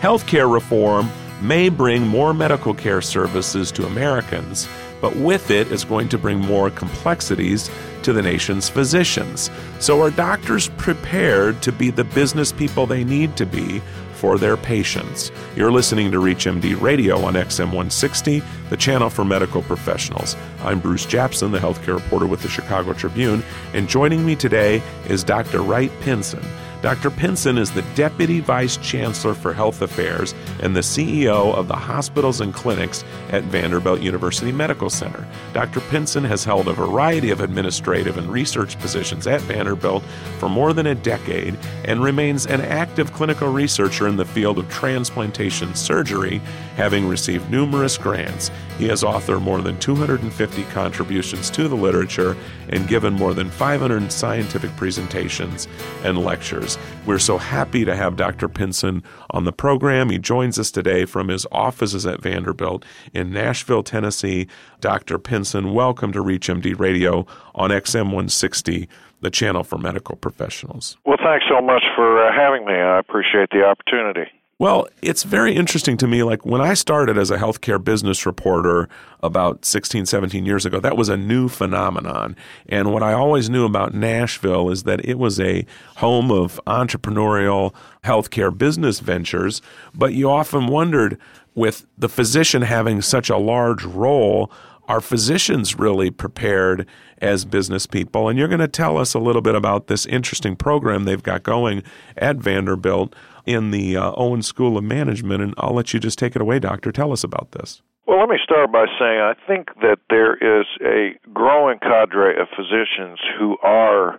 Healthcare reform may bring more medical care services to Americans, but with it is going to bring more complexities to the nation's physicians. So, are doctors prepared to be the business people they need to be for their patients? You're listening to ReachMD Radio on XM 160, the channel for medical professionals. I'm Bruce Japsen, the healthcare reporter with the Chicago Tribune, and joining me today is Dr. Wright Pinson. Dr. Pinson is the Deputy Vice Chancellor for Health Affairs and the CEO of the hospitals and clinics at Vanderbilt University Medical Center. Dr. Pinson has held a variety of administrative and research positions at Vanderbilt for more than a decade and remains an active clinical researcher in the field of transplantation surgery, having received numerous grants. He has authored more than 250 contributions to the literature and given more than 500 scientific presentations and lectures. We're so happy to have Dr. Pinson on the program. He joins us today from his offices at Vanderbilt in Nashville, Tennessee. Dr. Pinson, welcome to ReachMD Radio on XM 160 the channel for medical professionals. Well, thanks so much for uh, having me. I appreciate the opportunity. Well, it's very interesting to me. Like when I started as a healthcare business reporter about 16, 17 years ago, that was a new phenomenon. And what I always knew about Nashville is that it was a home of entrepreneurial healthcare business ventures. But you often wondered, with the physician having such a large role, are physicians really prepared as business people? And you're going to tell us a little bit about this interesting program they've got going at Vanderbilt in the uh, Owen School of Management. And I'll let you just take it away, Doctor. Tell us about this. Well, let me start by saying I think that there is a growing cadre of physicians who are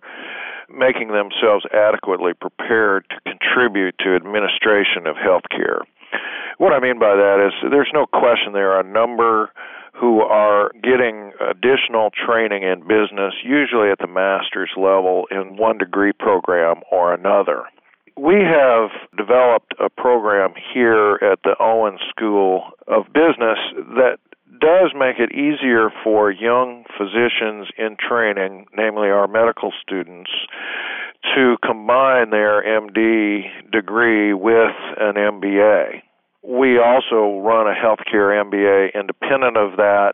making themselves adequately prepared to contribute to administration of health care. What I mean by that is there's no question there are a number who are getting additional training in business, usually at the master's level in one degree program or another. We have developed a program here at the Owen School of Business that does make it easier for young physicians in training, namely our medical students, to combine their MD degree with an MBA. We also run a healthcare MBA independent of that,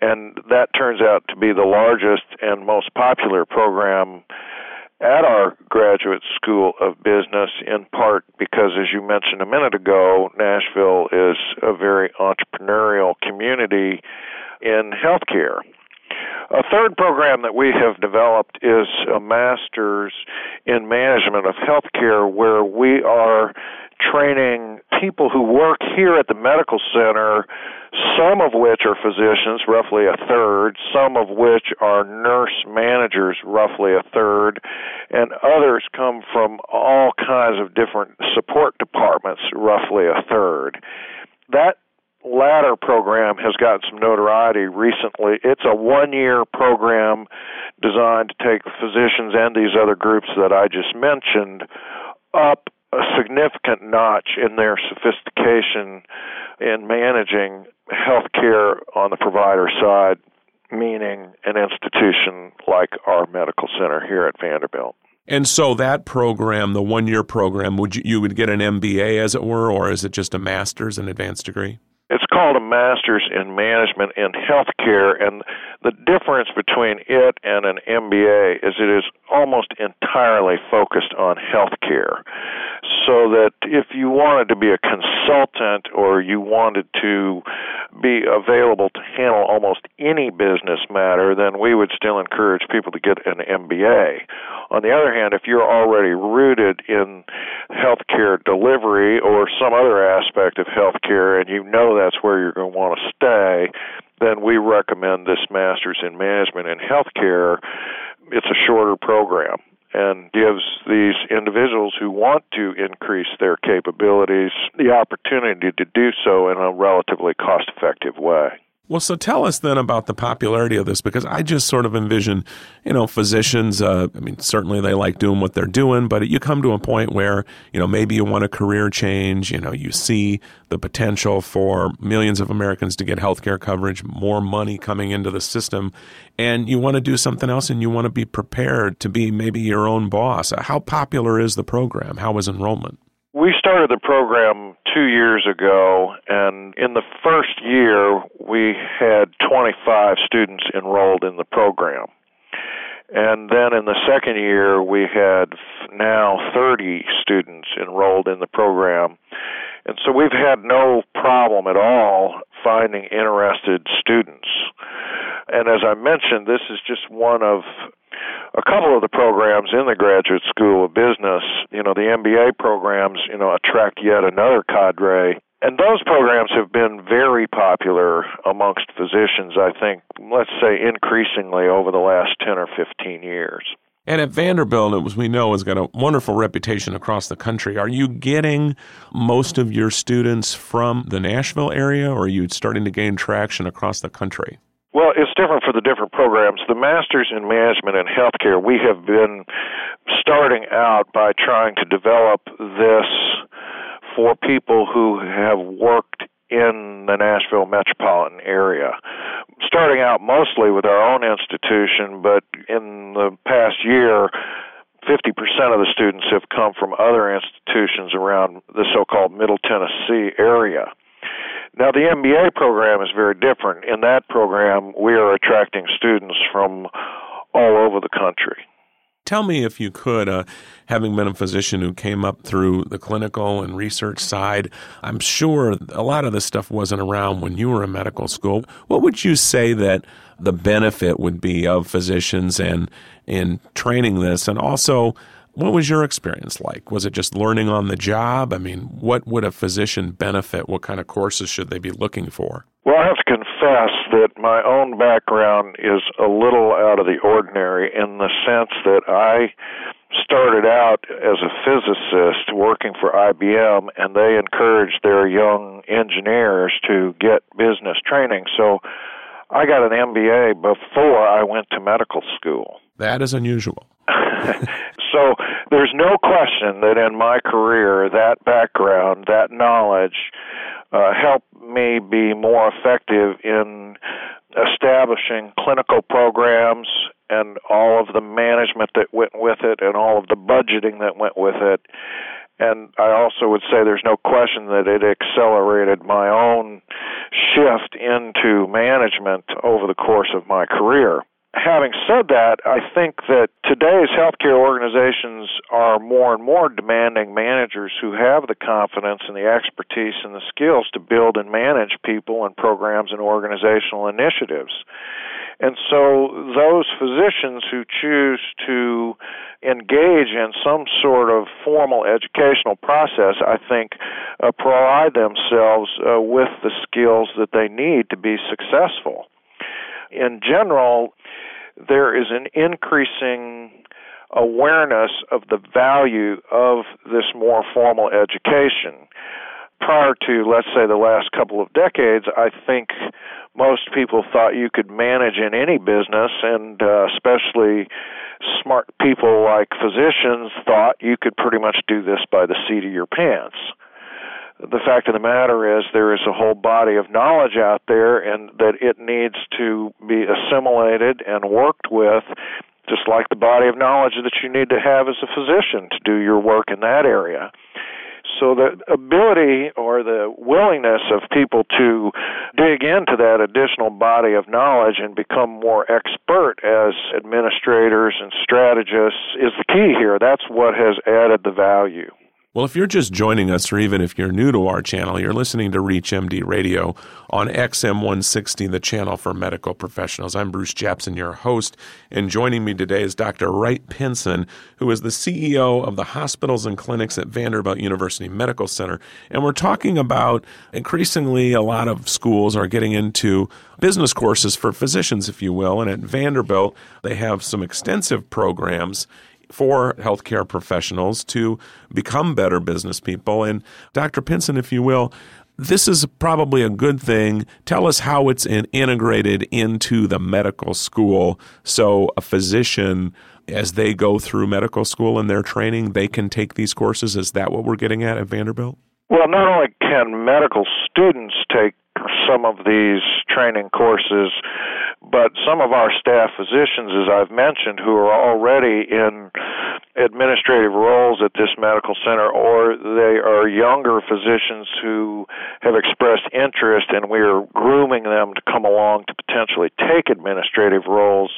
and that turns out to be the largest and most popular program at our graduate school of business in part because as you mentioned a minute ago Nashville is a very entrepreneurial community in healthcare. A third program that we have developed is a master's in management of healthcare where we are training people who work here at the medical center, some of which are physicians, roughly a third, some of which are nurse managers, roughly a third, and others come from all kinds of different support departments, roughly a third. That program has gotten some notoriety recently. It's a one year program designed to take physicians and these other groups that I just mentioned up a significant notch in their sophistication in managing healthcare on the provider side, meaning an institution like our medical center here at Vanderbilt. And so that program, the one year program, would you, you would get an MBA as it were, or is it just a master's, an advanced degree? Called a master's in management in healthcare, and the difference between it and an MBA is it is almost entirely focused on healthcare. So that if you wanted to be a consultant or you wanted to be available to handle almost any business matter, then we would still encourage people to get an MBA. On the other hand, if you're already rooted in healthcare delivery or some other aspect of healthcare and you know that's where you're going to want to stay, then we recommend this Masters in Management in Healthcare. It's a shorter program and gives these individuals who want to increase their capabilities the opportunity to do so in a relatively cost effective way. Well, so tell us then about the popularity of this because I just sort of envision, you know, physicians. Uh, I mean, certainly they like doing what they're doing, but you come to a point where, you know, maybe you want a career change. You know, you see the potential for millions of Americans to get health care coverage, more money coming into the system, and you want to do something else and you want to be prepared to be maybe your own boss. How popular is the program? How is enrollment? We started the program two years ago, and in the first year, we had 25 students enrolled in the program. And then in the second year, we had now 30 students enrolled in the program. And so we've had no problem at all finding interested students. And as I mentioned, this is just one of a couple of the programs in the Graduate School of Business. You know, the MBA programs, you know, attract yet another cadre. And those programs have been very popular amongst physicians, I think, let's say increasingly over the last 10 or 15 years. And at Vanderbilt, as we know, has got a wonderful reputation across the country. Are you getting most of your students from the Nashville area, or are you starting to gain traction across the country? Well, it's different for the different programs. The Masters in Management and Healthcare, we have been starting out by trying to develop this for people who have worked in the Nashville metropolitan area. Starting out mostly with our own institution, but in the past year, 50% of the students have come from other institutions around the so called Middle Tennessee area. Now, the MBA program is very different. In that program, we are attracting students from all over the country. Tell me, if you could, uh, having been a physician who came up through the clinical and research side, I'm sure a lot of this stuff wasn't around when you were in medical school. What would you say that the benefit would be of physicians and in training this, and also what was your experience like? Was it just learning on the job? I mean, what would a physician benefit? What kind of courses should they be looking for? Well, I have to confess that my own background is a little out of the ordinary in the sense that I started out as a physicist working for IBM, and they encouraged their young engineers to get business training. So I got an MBA before I went to medical school. That is unusual. so there's no question that in my career, that background, that knowledge, uh, helped me be more effective in establishing clinical programs and all of the management that went with it and all of the budgeting that went with it. And I also would say there's no question that it accelerated my own shift into management over the course of my career having said that, I think that today's healthcare organizations are more and more demanding managers who have the confidence and the expertise and the skills to build and manage people and programs and organizational initiatives. And so those physicians who choose to engage in some sort of formal educational process, I think, uh, provide themselves uh, with the skills that they need to be successful. In general, there is an increasing awareness of the value of this more formal education. Prior to, let's say, the last couple of decades, I think most people thought you could manage in any business, and uh, especially smart people like physicians thought you could pretty much do this by the seat of your pants the fact of the matter is there is a whole body of knowledge out there and that it needs to be assimilated and worked with just like the body of knowledge that you need to have as a physician to do your work in that area. So the ability or the willingness of people to dig into that additional body of knowledge and become more expert as administrators and strategists is the key here. That's what has added the value. Well, if you're just joining us, or even if you're new to our channel, you're listening to ReachMD Radio on XM 160, the channel for medical professionals. I'm Bruce Japsen, your host, and joining me today is Dr. Wright Pinson, who is the CEO of the hospitals and clinics at Vanderbilt University Medical Center. And we're talking about increasingly a lot of schools are getting into business courses for physicians, if you will. And at Vanderbilt, they have some extensive programs for healthcare professionals to become better business people. And Dr. Pinson, if you will, this is probably a good thing. Tell us how it's in, integrated into the medical school so a physician, as they go through medical school and their training, they can take these courses. Is that what we're getting at at Vanderbilt? Well, not only can medical students take some of these training courses, But some of our staff physicians, as I've mentioned, who are already in administrative roles at this medical center, or they are younger physicians who have expressed interest and we are grooming them to come along to potentially take administrative roles,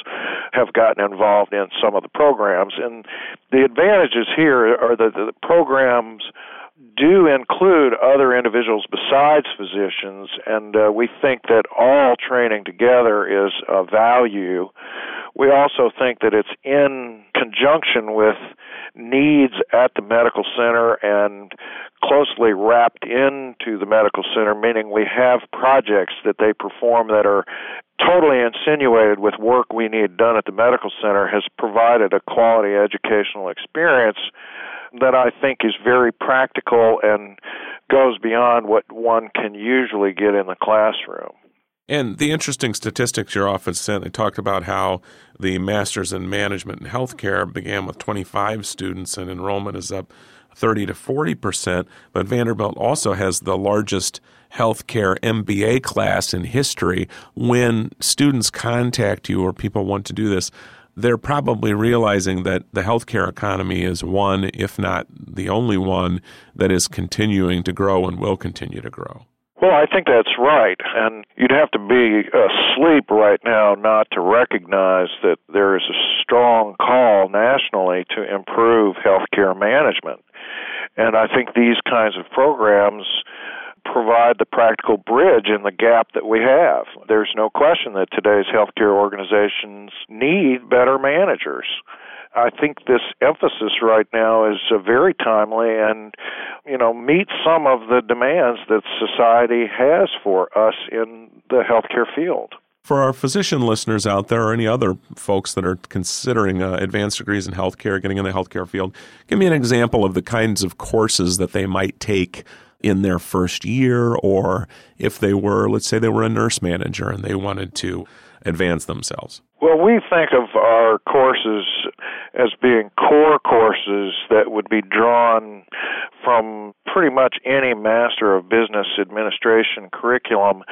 have gotten involved in some of the programs. And the advantages here are that the programs do include other individuals besides physicians, and uh, we think that all training together is of value. We also think that it's in conjunction with needs at the medical center and closely wrapped into the medical center, meaning we have projects that they perform that are totally insinuated with work we need done at the medical center, has provided a quality educational experience that I think is very practical and goes beyond what one can usually get in the classroom. And the interesting statistics your office sent, they talked about how the Masters in Management and Healthcare began with 25 students and enrollment is up 30 to 40 percent. But Vanderbilt also has the largest healthcare MBA class in history. When students contact you or people want to do this, they're probably realizing that the healthcare economy is one, if not the only one, that is continuing to grow and will continue to grow. Well, I think that's right. And you'd have to be asleep right now not to recognize that there is a strong call nationally to improve healthcare management. And I think these kinds of programs provide the practical bridge in the gap that we have. There's no question that today's healthcare organizations need better managers. I think this emphasis right now is uh, very timely and, you know, meets some of the demands that society has for us in the healthcare field. For our physician listeners out there, or any other folks that are considering uh, advanced degrees in healthcare, getting in the healthcare field, give me an example of the kinds of courses that they might take in their first year, or if they were, let's say, they were a nurse manager and they wanted to advance themselves. Well, we think of our courses as being core courses that would be drawn from pretty much any Master of Business Administration curriculum.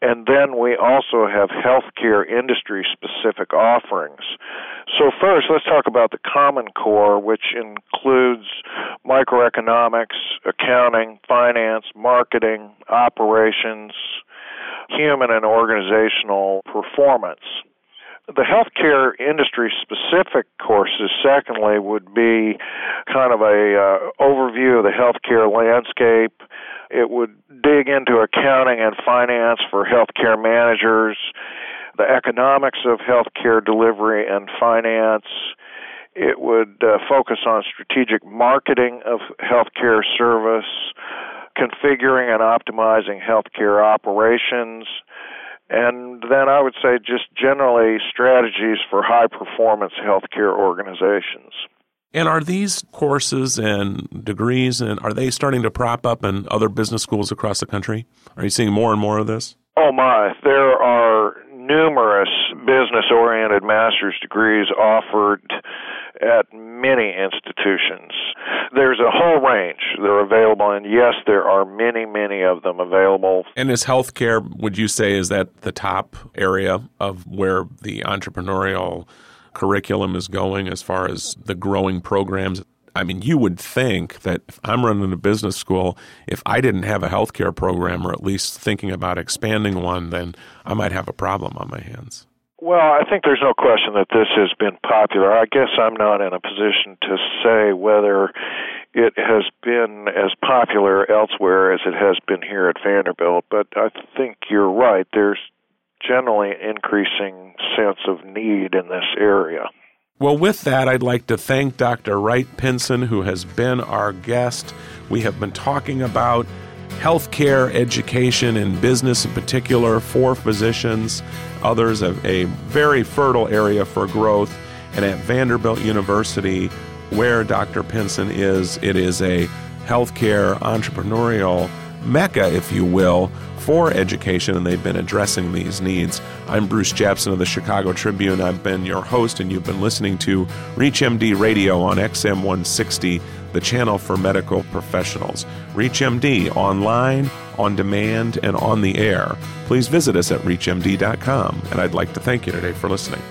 And then we also have healthcare industry specific offerings. So, first, let's talk about the Common Core, which includes microeconomics, accounting, finance, marketing, operations, human and organizational performance. The healthcare industry specific courses, secondly, would be kind of a uh, overview of the healthcare landscape. It would dig into accounting and finance for healthcare managers, the economics of healthcare delivery and finance. It would uh, focus on strategic marketing of healthcare service, configuring and optimizing healthcare operations, and then I would say just generally strategies for high performance healthcare organizations. And are these courses and degrees and are they starting to prop up in other business schools across the country? Are you seeing more and more of this? Oh my, there are numerous business oriented master's degrees offered at many institutions. There's a whole range. They're available, and yes, there are many, many of them available. And is healthcare, would you say, is that the top area of where the entrepreneurial curriculum is going as far as the growing programs? I mean, you would think that if I'm running a business school, if I didn't have a healthcare program or at least thinking about expanding one, then I might have a problem on my hands. Well, I think there's no question that this has been popular. I guess I'm not in a position to say whether it has been as popular elsewhere as it has been here at Vanderbilt, but I think you're right. There's generally an increasing sense of need in this area. Well, with that, I'd like to thank Dr. Wright Pinson, who has been our guest. We have been talking about healthcare, education, and business in particular for physicians. Others, a, a very fertile area for growth. And at Vanderbilt University, where Dr. Pinson is, it is a healthcare entrepreneurial mecca, if you will, for education, and they've been addressing these needs. I'm Bruce Japsen of the Chicago Tribune. I've been your host, and you've been listening to ReachMD Radio on XM 160, the channel for medical professionals. ReachMD online on demand and on the air, please visit us at ReachMD.com. And I'd like to thank you today for listening.